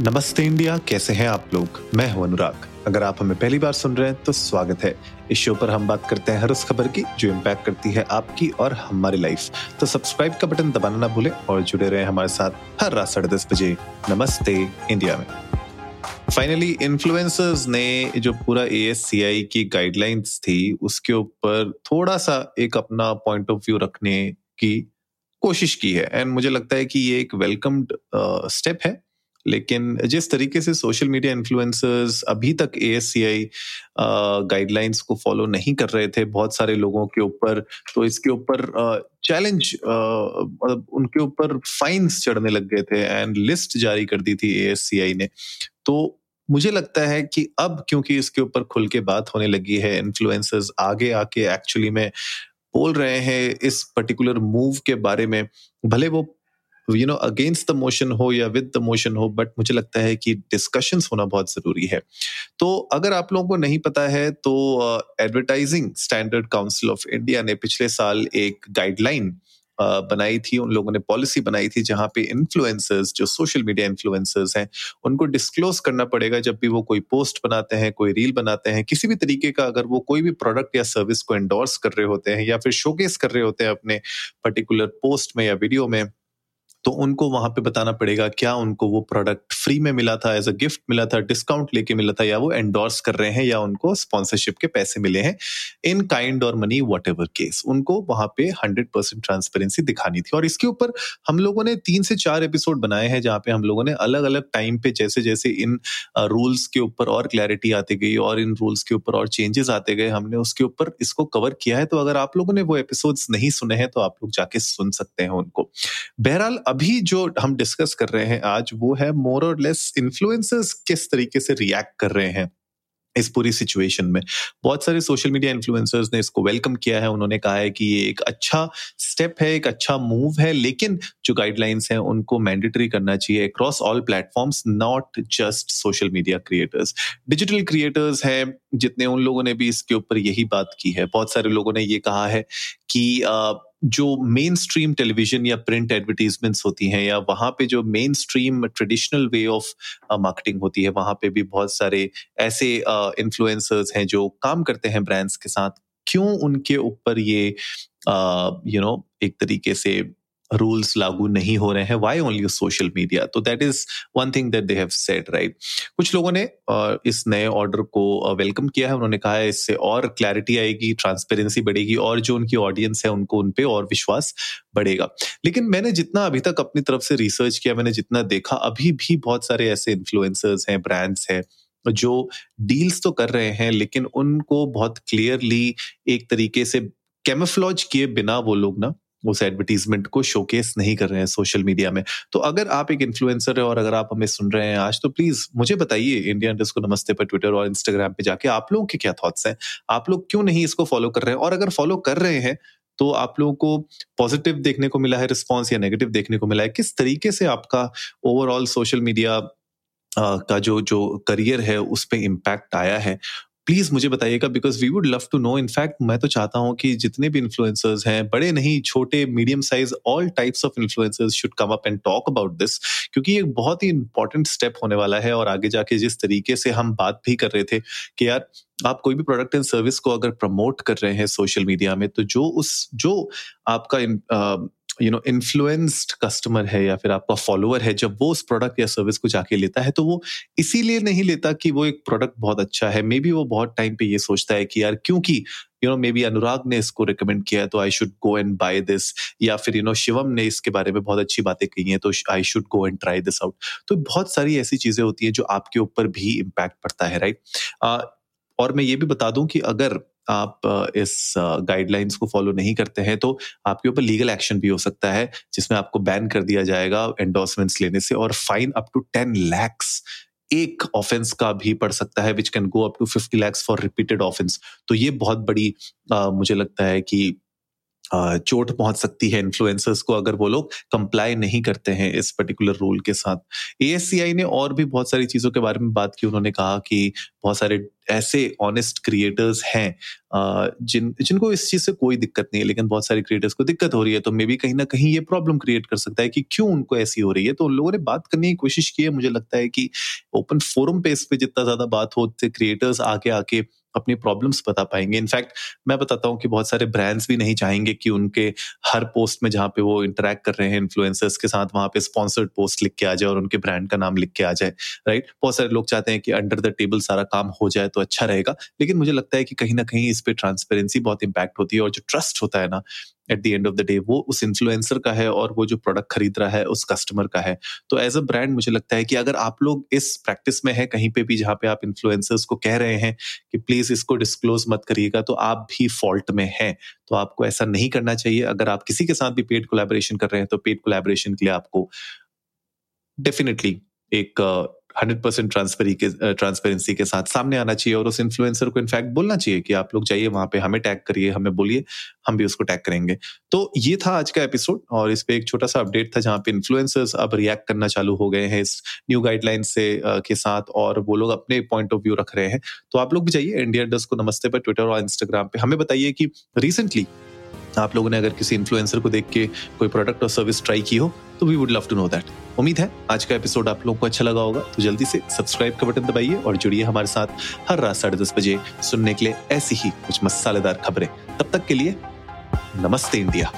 नमस्ते इंडिया, कैसे हैं आप लोग? मैं हूँ अनुराग। अगर आप हमें पहली बार सुन रहे हैं तो स्वागत है। इस शो पर हम बात करते हैं हर उस खबर की, जो इम्पैक्ट करती है आपकी और हमारी लाइफ तो सब्सक्राइब का बटन दबाना ना भूलें और जुड़े रहे हमारे साथ हर रात साढ़े दस बजे। नमस्ते इंडिया में। फाइनली इन्फ्लुएंसर्स ने जो पूरा एएससीआई की गाइडलाइंस थी, उसके ऊपर थोड़ा सा एक अपना पॉइंट ऑफ़ व्यू रखने की कोशिश की है। एंड मुझे लगता है कि ये एक वेलकम्ड स्टेप है। लेकिन जिस तरीके से सोशल मीडिया इन्फ्लुएंसर्स अभी तक एएससीआई गाइडलाइंस को फॉलो नहीं कर रहे थे बहुत सारे लोगों के ऊपर तो इसके ऊपर चैलेंज मतलब उनके ऊपर फाइन्स चढ़ने लग गए थे एंड लिस्ट जारी कर दी थी एएससीआई ने। तो मुझे लगता है कि अब क्योंकि इसके ऊपर खुल के बात होने लगी है इन्फ्लुएंसर्स आगे आके एक्चुअली में बोल रहे हैं इस पर्टिकुलर मूव के बारे में, भले वो you know against the motion हो या विद द मोशन हो बट मुझे लगता है कि डिस्कशंस होना बहुत ज़रूरी है। तो अगर आप लोगों को नहीं पता है तो advertising standard council of India ने पिछले साल एक गाइडलाइन बनाई थी। उन लोगों ने पॉलिसी बनाई थी जहाँ पे इन्फ्लुएंसर्स जो सोशल मीडिया इन्फ्लुएंसर्स हैं, उनको डिस्क्लोज करना पड़ेगा जब भी वो कोई पोस्ट बनाते हैं, कोई रील बनाते हैं। किसी भी तरीके का अगर वो कोई भी प्रोडक्ट या सर्विस को एंडोर्स कर रहे होते हैं या फिर शोकेस कर रहे होते हैं अपने पर्टिकुलर पोस्ट में या वीडियो में तो उनको वहाँ पे बताना पड़ेगा, क्या उनको वो प्रोडक्ट फ्री में मिला था एज अ गिफ्ट मिला था डिस्काउंट लेके मिला था, या वो एंडोर्स कर रहे हैं, या उनको स्पॉन्सरशिप के पैसे मिले हैं। इन काइंड और मनी वट केस उनको वहाँ पे हंड्रेड परसेंट ट्रांसपेरेंसी दिखानी थी। और इसके ऊपर हम लोगों ने तीन से चार एपिसोड बनाए हैं, जहाँ पे हम लोगों ने अलग अलग टाइम पे जैसे जैसे इन रूल्स के ऊपर और क्लैरिटी आती गई, और इन रूल्स के ऊपर और चेंजेस आते गए, हमने उसके ऊपर इसको कवर किया है। तो अगर आप लोगों ने वो एपिसोड्स नहीं सुने हैं तो आप लोग जाके सुन सकते हैं उनको। बहरहाल अभी जो हम डिस्कस कर रहे हैं आज, वो है मोर और लेस इन्फ्लुएंसर्स किस तरीके से रिएक्ट कर रहे हैं इस पूरी सिचुएशन में। बहुत सारे सोशल मीडिया इन्फ्लुएंसर्स ने इसको वेलकम किया है। उन्होंने कहा है कि ये एक अच्छा स्टेप है, एक अच्छा मूव है, लेकिन जो गाइडलाइंस हैं, उनको मैंडेटरी करना चाहिए across all platforms not just social media creators digital creators हैं, जितने उन लोगों ने भी इसके ऊपर यही बात की है। बहुत सारे लोगों ने ये कहा है कि जो मेन स्ट्रीम टेलीविज़न या प्रिंट एडवर्टीजमेंट्स होती हैं या वहाँ पे जो mainstream traditional way of marketing होती है वहाँ पे भी बहुत सारे ऐसे इन्फ्लुएंसर्स uh, हैं जो काम करते हैं ब्रांड्स के साथ। क्यों उनके ऊपर ये you uh, know you know, एक तरीके से रूल्स लागू नहीं हो रहे हैं। वाई ओनली सोशल मीडिया तो that is one thing that they have said right कुछ लोगों ने इस नए ऑर्डर को वेलकम किया है। उन्होंने कहा है, इससे और क्लैरिटी आएगी ट्रांसपेरेंसी बढ़ेगी और जो उनकी ऑडियंस है, उनको उन पर और विश्वास बढ़ेगा। लेकिन मैंने जितना अभी तक अपनी तरफ़ से रिसर्च किया, मैंने जितना देखा, अभी भी बहुत सारे ऐसे इन्फ्लुएंसर्स हैं ब्रांड्स हैं, जो डील्स तो कर रहे हैं, लेकिन उनको बहुत क्लियरली एक तरीके से कैमोफ्लॉज किए बिना वो लोग ना उस एडवर्टीजमेंट को शोकेस नहीं कर रहे हैं सोशल मीडिया में। तो अगर आप एक इन्फ्लुएंसर है और अगर आप हमें सुन रहे हैं आज तो प्लीज़ मुझे बताइए इंडिया इंडस्ट को नमस्ते पर ट्विटर और इंस्टाग्राम पे जाके आप लोगों के क्या थॉट्स हैं? आप लोग क्यों नहीं इसको फॉलो कर रहे हैं? और अगर फॉलो कर रहे हैं तो आप लोगों को पॉजिटिव देखने को मिला है रिस्पॉन्स या नेगेटिव देखने को मिला है, किस तरीके से आपका ओवरऑल सोशल मीडिया का जो जो करियर है, उस पर इम्पैक्ट आया है? प्लीज़ मुझे बताइएगा because we would love to know in fact मैं तो चाहता हूँ कि जितने भी इन्फ्लुएंसर्स हैं, बड़े नहीं, छोटे medium size all types of influencers should come up and talk about this क्योंकि ये बहुत ही इंपॉर्टेंट स्टेप होने वाला है और आगे जाके जिस तरीके से हम बात भी कर रहे थे कि यार आप कोई भी प्रोडक्ट एंड सर्विस को अगर प्रमोट कर रहे हैं सोशल मीडिया में तो जो उस, जो आपका यू नो इन्फ्लुएंस्ड कस्टमर है या फिर आपका फॉलोअर है, जब वो उस प्रोडक्ट या सर्विस को जाके लेता है तो वो इसीलिए नहीं लेता कि वो एक प्रोडक्ट बहुत अच्छा है मे बी वो बहुत टाइम पे ये सोचता है कि यार, क्योंकि you know maybe Anurag ने इसको रिकमेंड किया तो I should go and buy this या फिर यू नो शिवम ने इसके बारे में बहुत अच्छी बातें कही हैं तो I should go and try this out तो बहुत सारी ऐसी चीज़ें होती हैं जो आपके ऊपर भी इम्पैक्ट पड़ता है राइट right? और मैं ये भी बता दूँ कि अगर आप इस गाइडलाइंस को फॉलो नहीं करते हैं तो आपके ऊपर लीगल एक्शन भी हो सकता है जिसमें आपको बैन कर दिया जाएगा एंडोर्समेंट्स लेने से और fine up to ten lakhs एक ऑफेंस का भी पड़ सकता है which can go up to fifty lakhs for repeated offence तो ये बहुत बड़ी आ, मुझे लगता है कि चोट पहुँच सकती है इन्फ्लुएंसर्स को अगर वो लोग कंप्लाई नहीं करते हैं इस पर्टिकुलर रूल के साथ। ए ने और भी बहुत सारी चीज़ों के बारे में बात की। उन्होंने कहा कि बहुत सारे ऐसे ऑनेस्ट क्रिएटर्स हैं जिन, जिनको इस चीज़ से कोई दिक्कत नहीं है, लेकिन बहुत सारे क्रिएटर्स को दिक्कत हो रही है तो मे बी कहीं ना कहीं ये प्रॉब्लम क्रिएट कर सकता है कि क्यों उनको ऐसी हो रही है। तो उन लोगों ने बात करने की कोशिश की है। मुझे लगता है कि ओपन फोरम पे इस पर जितना ज़्यादा बात हो क्रिएटर्स आके आके अपनी प्रॉब्लम्स बता पाएँगे। इनफैक्ट मैं बताता हूँ कि बहुत सारे ब्रांड्स भी नहीं चाहेंगे कि उनके हर पोस्ट में जहाँ पे वो इंटरेक्ट कर रहे हैं इन्फ्लुएंसर्स के साथ, वहाँ पे स्पॉन्सर्ड पोस्ट लिख के आ जाए और उनके ब्रांड का नाम लिख के आ जाए राइट बहुत सारे लोग चाहते हैं कि अंडर द टेबल सारा काम हो जाए तो अच्छा रहेगा, लेकिन मुझे लगता है कि कहीं ना कहीं इस पर ट्रांसपेरेंसी बहुत इंपैक्ट होती है और जो ट्रस्ट होता है ना at the end of the day वो उस इन्फ्लुएंसर का है और वो जो प्रोडक्ट खरीद रहा है, उस कस्टमर का है। तो एज अ ब्रांड मुझे लगता है कि अगर आप लोग इस प्रैक्टिस में है, कहीं पे भी जहाँ पे आप इन्फ्लुएंसर्स को कह रहे हैं कि प्लीज़ इसको डिस्क्लोज मत करिएगा तो आप भी फॉल्ट में हैं। तो आपको ऐसा नहीं करना चाहिए। अगर आप किसी के साथ भी पेड कोलेबोरेशन कर रहे हैं तो पेड कोलेबोरेशन के लिए आपको डेफिनेटली एक हंड्रेड परसेंट ट्रांसपेरी के ट्रांसपेरेंसी के साथ सामने आना चाहिए और उस इन्फ्लुएंसर को इनफैक्ट बोलना चाहिए कि आप लोग जाइए, वहाँ पे हमें टैग करिए, हमें बोलिए, हम भी उसको टैग करेंगे। तो ये था आज का एपिसोड और इस पे एक छोटा सा अपडेट था जहाँ पे इन्फ्लुएंसर्स अब रिएक्ट करना चालू हो गए हैं इस न्यू गाइडलाइन से के साथ और वो लोग अपने पॉइंट ऑफ़ व्यू रख रहे हैं। तो आप लोग भी जाइए इंडिया डस्ट को नमस्ते पर ट्विटर और इंस्टाग्राम पे। हमें बताइए कि रिसेंटली आप लोगों ने अगर किसी इन्फ्लुएंसर को देख के कोई प्रोडक्ट और सर्विस ट्राई की हो तो we would love to know that उम्मीद है, आज का एपिसोड आप लोगों को अच्छा लगा होगा तो जल्दी से सब्सक्राइब का बटन दबाइए और जुड़िए हमारे साथ हर रात साढ़े दस बजे सुनने के लिए ऐसी ही कुछ मसालेदार खबरें। तब तक के लिए, नमस्ते इंडिया।